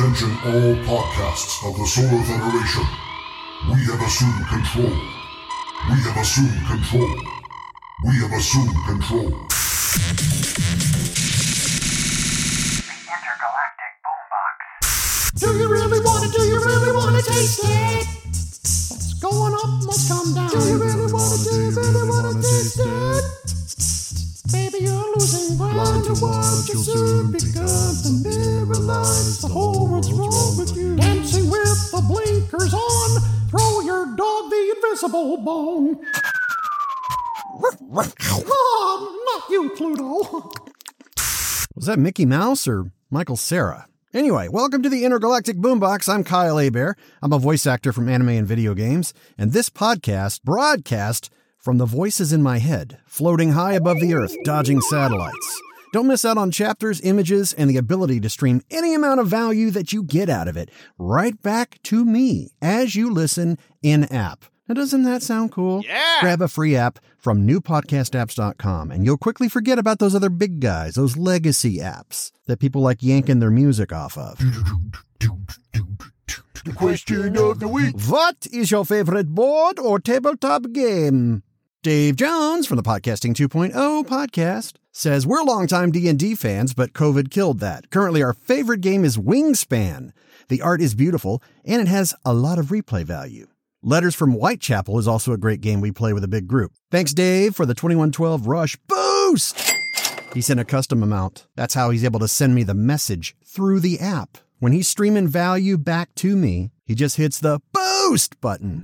Attention all podcasts of the Solar Federation. We have assumed control. We have assumed control. We have assumed control. The Intergalactic Boombox. Do you really want it? Do you really want to taste it? What's going up must come down. Losing ground to what you soon become. And realize the whole world's wrong with you. Dancing with the blinkers on. Throw your dog the invisible bone. oh, not you, Pluto. Was that Mickey Mouse or Michael Cera? Anyway, welcome to the Intergalactic Boombox. I'm Kyle Hebert. I'm a voice actor from anime and video games, and this podcast broadcast from the voices in my head, floating high above the earth, dodging satellites. Don't miss out on chapters, images, and the ability to stream any amount of value that you get out of it right back to me as you listen in app. Now, doesn't that sound cool? Yeah! Grab a free app from newpodcastapps.com and you'll quickly forget about those other big guys, those legacy apps that people like yanking their music off of. The question of the week. What is your favorite board or tabletop game? Dave Jones from the Podcasting 2.0 podcast says we're longtime D&D fans, but COVID killed that. Currently, our favorite game is Wingspan. The art is beautiful and it has a lot of replay value. Letters from Whitechapel is also a great game we play with a big group. Thanks, Dave, for the 2112 Rush Boost! He sent a custom amount. That's how he's able to send me the message through the app. When he's streaming value back to me, he just hits the boost button.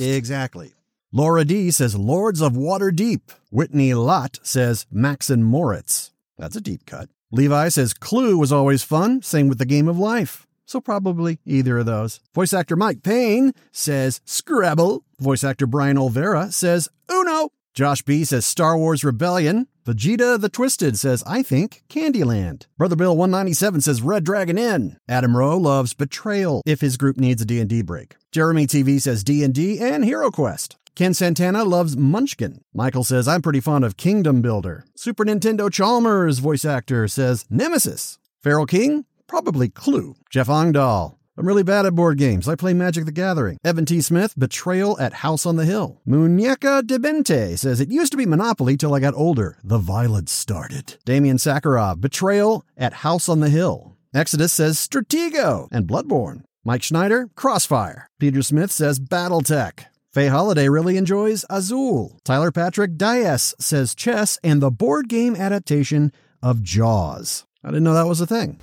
Exactly. Laura D says Lords of Waterdeep. Whitney Lott says Max and Moritz. That's a deep cut. Levi says Clue was always fun, same with the game of life. So probably either of those. Voice actor Mike Payne says Scrabble. Voice actor Brian Olvera says Uno. Josh B says Star Wars Rebellion. Vegeta the Twisted says, I think Candyland. Brother Bill 197 says Red Dragon Inn. Adam Rowe loves Betrayal if his group needs a D&D break. Jeremy TV says D&D and Hero Quest. Ken Santana loves Munchkin. Michael says, I'm pretty fond of Kingdom Builder. Super Nintendo Chalmers voice actor says Nemesis. Feral King? Probably Clue. Jeff Ongdahl. I'm really bad at board games. I play Magic the Gathering. Evan T. Smith, Betrayal at House on the Hill. Muñeca de Bente says, It used to be Monopoly till I got older. The violence started. Damian Sakharov, Betrayal at House on the Hill. Exodus says Stratego and Bloodborne. Mike Schneider, Crossfire. Peter Smith says Battletech. Faye Holiday really enjoys Azul. Tyler Patrick Dias says chess and the board game adaptation of Jaws. I didn't know that was a thing.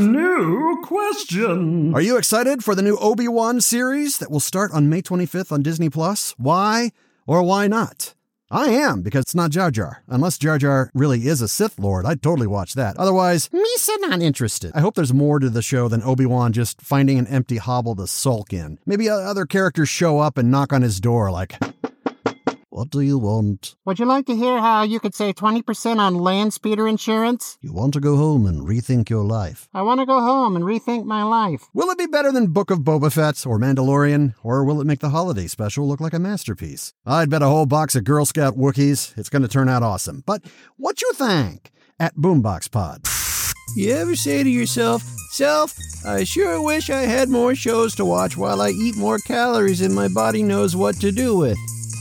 New question. Are you excited for the new Obi-Wan series that will start on May 25th on Disney Plus? Why or why not? I am because it's not Jar Jar. Unless Jar Jar really is a Sith Lord, I'd totally watch that. Otherwise, Misa not interested. I hope there's more to the show than Obi-Wan just finding an empty hovel to sulk in. Maybe other characters show up and knock on his door like, "What do you want? Would you like to hear how you could save 20% on land speeder insurance? You want to go home and rethink your life." I want to go home and rethink my life. Will it be better than Book of Boba Fett or Mandalorian, or will it make the holiday special look like a masterpiece? I'd bet a whole box of Girl Scout Wookiees it's going to turn out awesome. But what you think at Boombox Pod? You ever say to yourself, Self, I sure wish I had more shows to watch while I eat more calories than my body knows what to do with?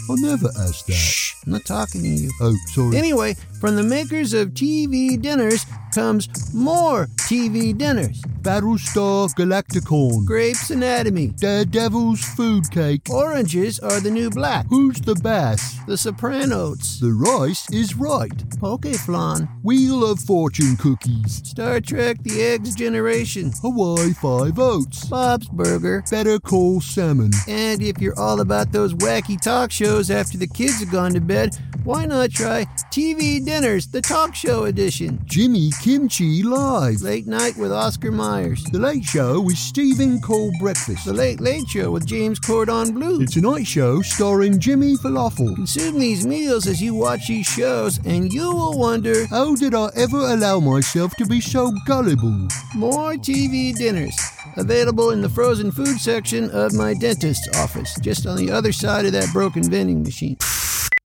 I never asked that. Shh, I'm not talking to you. Oh, sorry. Anyway, from the makers of TV dinners comes more TV dinners. Battlestar Galacticon. Grapes Anatomy. Daredevil's food cake. Oranges are the new black. Who's the bass? The Sopranos. The rice is right. Pokeflon. Wheel of Fortune cookies. Star Trek The Eggs Generation. Hawaii Five Oats. Bob's Burger. Better Call Salmon. And if you're all about those wacky talk shows after the kids have gone to bed, why not try TV Dinners, the talk show edition? Jimmy Kimchi Live. Late night with Oscar Myers. The Late Show with Stephen Cole Breakfast. The Late Late Show with James Cordon Bleu. The Tonight Show starring Jimmy Falafel. Consume these meals as you watch these shows, and you will wonder How did I ever allow myself to be so gullible? more TV dinners. Available in the frozen food section of my dentist's office, just on the other side of that broken vending machine.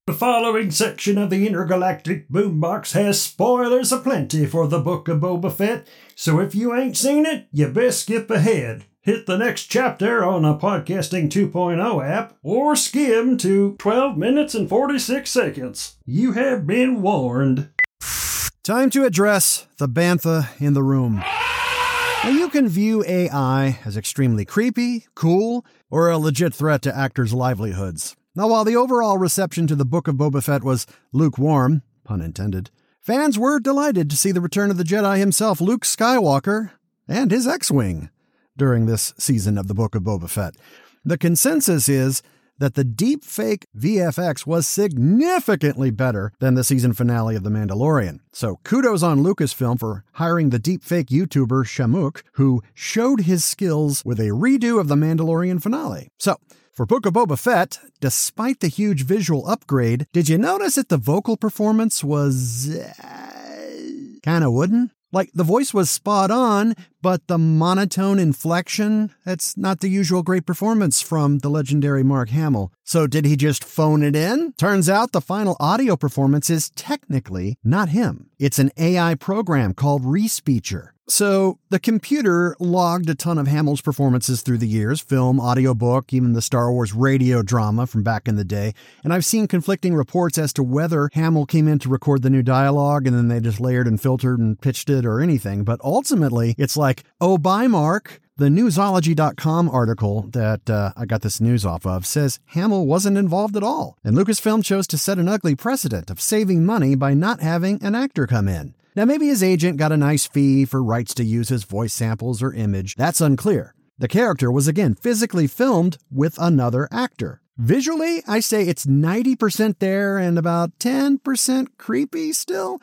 The following section of the Intergalactic Boombox has spoilers aplenty for the Book of Boba Fett, so if you ain't seen it, you best skip ahead. Hit the next chapter on a Podcasting 2.0 app or skim to 12 minutes and 46 seconds. You have been warned. Time to address the bantha in the room. Now, you can view AI as extremely creepy, cool, or a legit threat to actors' livelihoods. Now, while the overall reception to the Book of Boba Fett was lukewarm, pun intended, fans were delighted to see the return of the Jedi himself, Luke Skywalker, and his X Wing during this season of the Book of Boba Fett. The consensus is that the deepfake VFX was significantly better than the season finale of The Mandalorian. So kudos on Lucasfilm for hiring the deepfake YouTuber Shamook, who showed his skills with a redo of The Mandalorian finale. So, for Book of Boba Fett, despite the huge visual upgrade, did you notice that the vocal performance was uh, kind of wooden? Like the voice was spot on, but the monotone inflection, that's not the usual great performance from the legendary Mark Hamill. So did he just phone it in? Turns out the final audio performance is technically not him. It's an AI program called Respeecher. So the computer logged a ton of Hamill's performances through the years film, audiobook, even the Star Wars radio drama from back in the day. And I've seen conflicting reports as to whether Hamill came in to record the new dialogue and then they just layered and filtered and pitched it or anything. But ultimately, it's like, oh, bye, Mark. The newsology.com article that uh, I got this news off of says Hamill wasn't involved at all, and Lucasfilm chose to set an ugly precedent of saving money by not having an actor come in. Now, maybe his agent got a nice fee for rights to use his voice samples or image. That's unclear. The character was again physically filmed with another actor. Visually, I say it's 90% there and about 10% creepy still.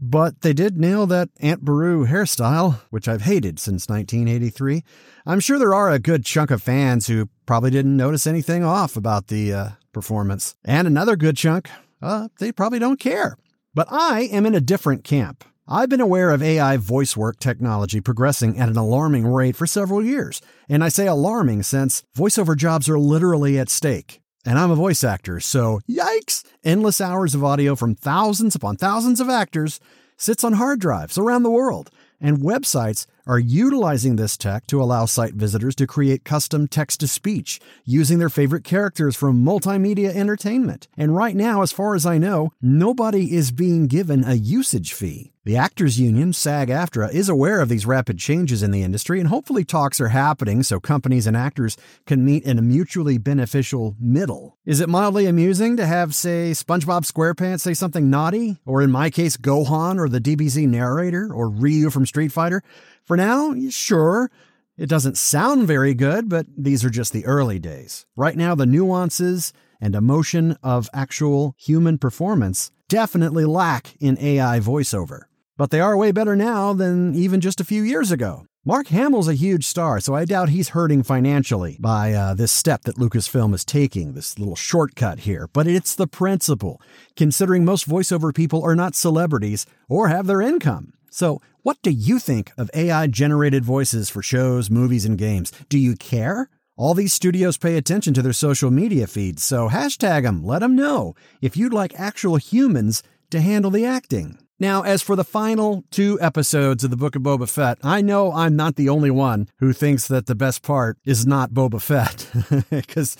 But they did nail that Aunt Beru hairstyle, which I've hated since 1983. I'm sure there are a good chunk of fans who probably didn't notice anything off about the uh, performance. And another good chunk, uh, they probably don't care. But I am in a different camp. I've been aware of AI voice work technology progressing at an alarming rate for several years. And I say alarming since voiceover jobs are literally at stake. And I'm a voice actor, so yikes! Endless hours of audio from thousands upon thousands of actors sits on hard drives around the world. And websites are utilizing this tech to allow site visitors to create custom text to speech using their favorite characters from multimedia entertainment. And right now, as far as I know, nobody is being given a usage fee. The Actors Union, SAG AFTRA, is aware of these rapid changes in the industry, and hopefully talks are happening so companies and actors can meet in a mutually beneficial middle. Is it mildly amusing to have, say, SpongeBob SquarePants say something naughty? Or in my case, Gohan or the DBZ narrator or Ryu from Street Fighter? For now, sure. It doesn't sound very good, but these are just the early days. Right now, the nuances and emotion of actual human performance definitely lack in AI voiceover. But they are way better now than even just a few years ago. Mark Hamill's a huge star, so I doubt he's hurting financially by uh, this step that Lucasfilm is taking, this little shortcut here. But it's the principle, considering most voiceover people are not celebrities or have their income. So, what do you think of AI generated voices for shows, movies, and games? Do you care? All these studios pay attention to their social media feeds, so hashtag them, let them know if you'd like actual humans to handle the acting. Now, as for the final two episodes of the Book of Boba Fett, I know I'm not the only one who thinks that the best part is not Boba Fett, because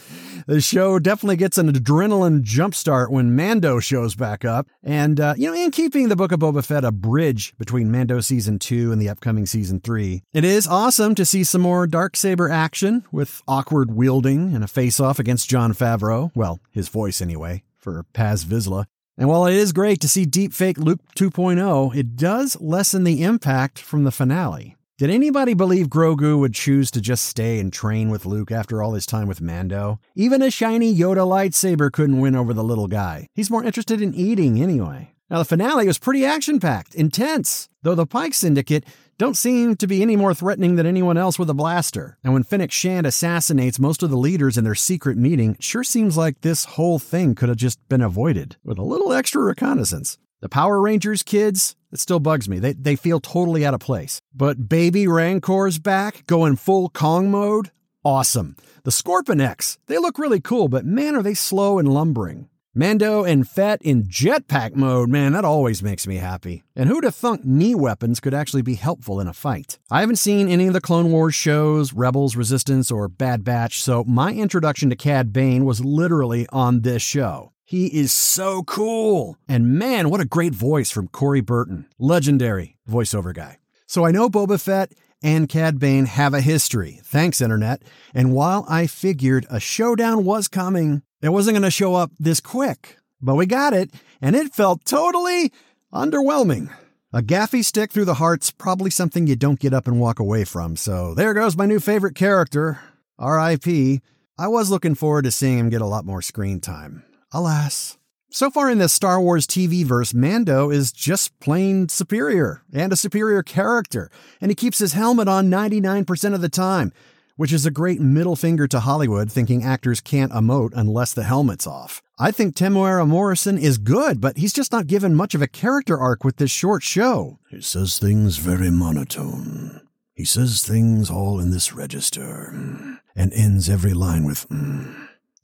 the show definitely gets an adrenaline jumpstart when Mando shows back up. And, uh, you know, in keeping the Book of Boba Fett a bridge between Mando Season 2 and the upcoming Season 3, it is awesome to see some more dark saber action with awkward wielding and a face off against Jon Favreau. Well, his voice anyway, for Paz Vizsla. And while it is great to see deepfake Luke 2.0, it does lessen the impact from the finale. Did anybody believe Grogu would choose to just stay and train with Luke after all his time with Mando? Even a shiny Yoda lightsaber couldn't win over the little guy. He's more interested in eating anyway. Now, the finale was pretty action packed, intense, though the Pike Syndicate don't seem to be any more threatening than anyone else with a blaster. And when Fennec Shand assassinates most of the leaders in their secret meeting, sure seems like this whole thing could have just been avoided with a little extra reconnaissance. The Power Rangers kids, it still bugs me. They, they feel totally out of place. But Baby Rancor's back, going full Kong mode? Awesome. The Scorpeneks, they look really cool, but man, are they slow and lumbering. Mando and Fett in jetpack mode, man, that always makes me happy. And who'd have thunk knee weapons could actually be helpful in a fight? I haven't seen any of the Clone Wars shows, Rebels, Resistance, or Bad Batch, so my introduction to Cad Bane was literally on this show. He is so cool. And man, what a great voice from Corey Burton. Legendary voiceover guy. So I know Boba Fett and Cad Bane have a history. Thanks, Internet. And while I figured a showdown was coming, it wasn't going to show up this quick. But we got it, and it felt totally underwhelming. A gaffi stick through the heart's probably something you don't get up and walk away from, so there goes my new favorite character, R.I.P. I was looking forward to seeing him get a lot more screen time. Alas. So far in the Star Wars TV verse, Mando is just plain superior and a superior character, and he keeps his helmet on 99% of the time, which is a great middle finger to Hollywood thinking actors can't emote unless the helmet's off. I think Temuera Morrison is good, but he's just not given much of a character arc with this short show. He says things very monotone. He says things all in this register mm, and ends every line with, mm.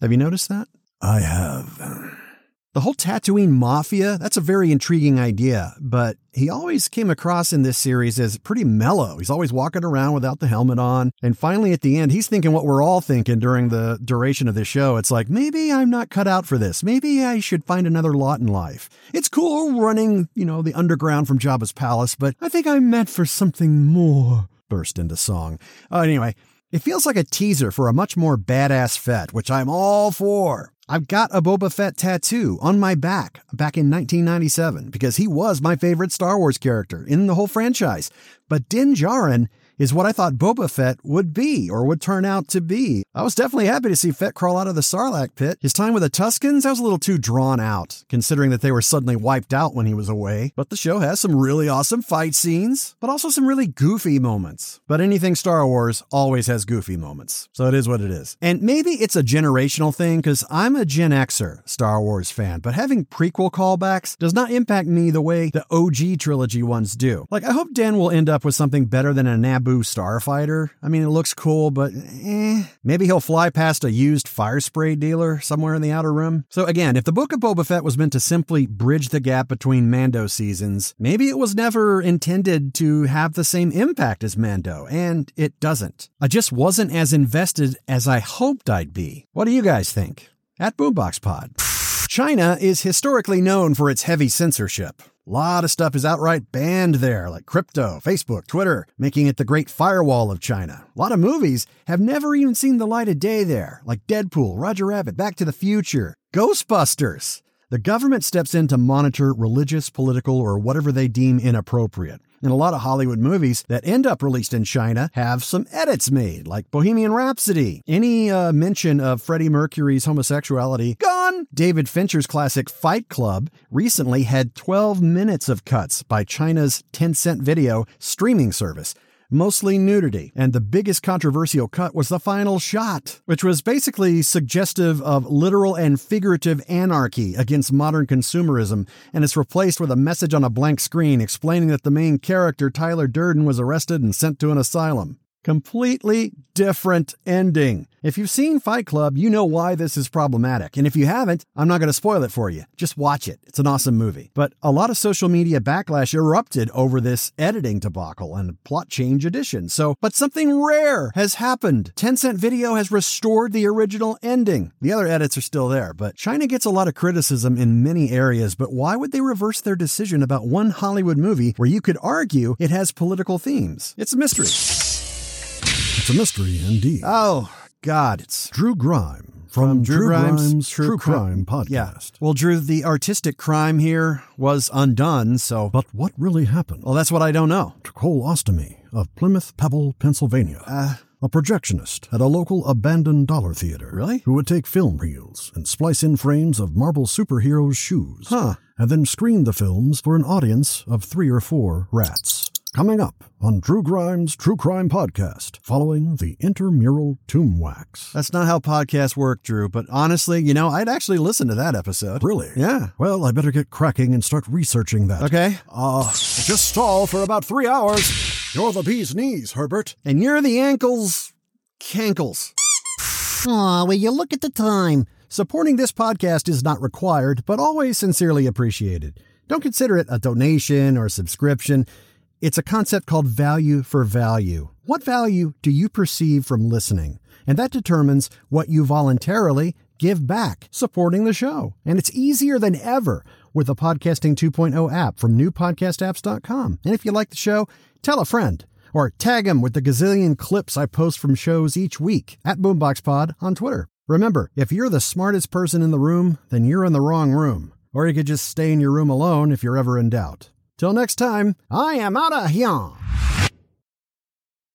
Have you noticed that? I have. The whole Tatooine Mafia, that's a very intriguing idea, but he always came across in this series as pretty mellow. He's always walking around without the helmet on. And finally, at the end, he's thinking what we're all thinking during the duration of the show. It's like, maybe I'm not cut out for this. Maybe I should find another lot in life. It's cool running, you know, the underground from Jabba's palace, but I think I'm meant for something more. Burst into song. Uh, anyway, it feels like a teaser for a much more badass Fett, which I'm all for. I've got a Boba Fett tattoo on my back back in 1997 because he was my favorite Star Wars character in the whole franchise. But Din Djarin is what I thought Boba Fett would be or would turn out to be. I was definitely happy to see Fett crawl out of the Sarlacc pit. His time with the Tuskens, that was a little too drawn out, considering that they were suddenly wiped out when he was away. But the show has some really awesome fight scenes, but also some really goofy moments. But anything Star Wars always has goofy moments. So it is what it is. And maybe it's a generational thing, because I'm a Gen Xer Star Wars fan, but having prequel callbacks does not impact me the way the OG trilogy ones do. Like, I hope Din will end up with something better than a Naboo starfighter. I mean, it looks cool, but eh. Maybe he'll fly past a used fire spray dealer somewhere in the outer rim. So again, if the Book of Boba Fett was meant to simply bridge the gap between Mando seasons, maybe it was never intended to have the same impact as Mando, and it doesn't. I just wasn't as invested as I hoped I'd be. What do you guys think? At Boombox Pod. China is historically known for its heavy censorship. A lot of stuff is outright banned there, like crypto, Facebook, Twitter, making it the great firewall of China. A lot of movies have never even seen the light of day there, like Deadpool, Roger Rabbit, Back to the Future, Ghostbusters. The government steps in to monitor religious, political, or whatever they deem inappropriate. And a lot of Hollywood movies that end up released in China have some edits made, like Bohemian Rhapsody. Any uh, mention of Freddie Mercury's homosexuality gone. David Fincher's classic Fight Club recently had 12 minutes of cuts by China's Tencent Video streaming service mostly nudity. And the biggest controversial cut was the final shot, which was basically suggestive of literal and figurative anarchy against modern consumerism, and it's replaced with a message on a blank screen explaining that the main character, Tyler Durden, was arrested and sent to an asylum. Completely different ending. If you've seen Fight Club, you know why this is problematic. And if you haven't, I'm not going to spoil it for you. Just watch it. It's an awesome movie. But a lot of social media backlash erupted over this editing debacle and plot change addition. So, but something rare has happened. Tencent Video has restored the original ending. The other edits are still there, but China gets a lot of criticism in many areas. But why would they reverse their decision about one Hollywood movie where you could argue it has political themes? It's a mystery. It's a mystery indeed. Oh, God, it's Drew Grime from, Drew, Grimes, True, Crime, Podcast. Yeah. Well, Drew, the artistic crime here was undone, so. But what really happened? Well, that's what I don't know. to Cole Ostomy of Plymouth Pebble, Pennsylvania. Uh, a projectionist at a local abandoned dollar theater. Really? Who would take film reels and splice in frames of Marvel superheroes' shoes. Huh. And then screen the films for an audience of three or four rats. Coming up on Drew Grimes' True Crime Podcast, following the intramural tomb wax. that's not how podcasts work, Drew, but honestly, you know, I'd actually listen to that episode. Really? Yeah. Well, I better get cracking and start researching that. Okay. Uh, just stall for about three hours. You're the bee's knees, Herbert. And you're the ankles, cankles. Aw, will you look at the time? Supporting this podcast is not required, but always sincerely appreciated. Don't consider it a donation or subscription. It's a concept called value for value. What value do you perceive from listening? And that determines what you voluntarily give back supporting the show. And it's easier than ever with the Podcasting 2.0 app from newpodcastapps.com. And if you like the show, tell a friend or tag them with the gazillion clips I post from shows each week at BoomboxPod on Twitter. Remember, if you're the smartest person in the room, then you're in the wrong room. Or you could just stay in your room alone if you're ever in doubt. Till next time, I am out of here.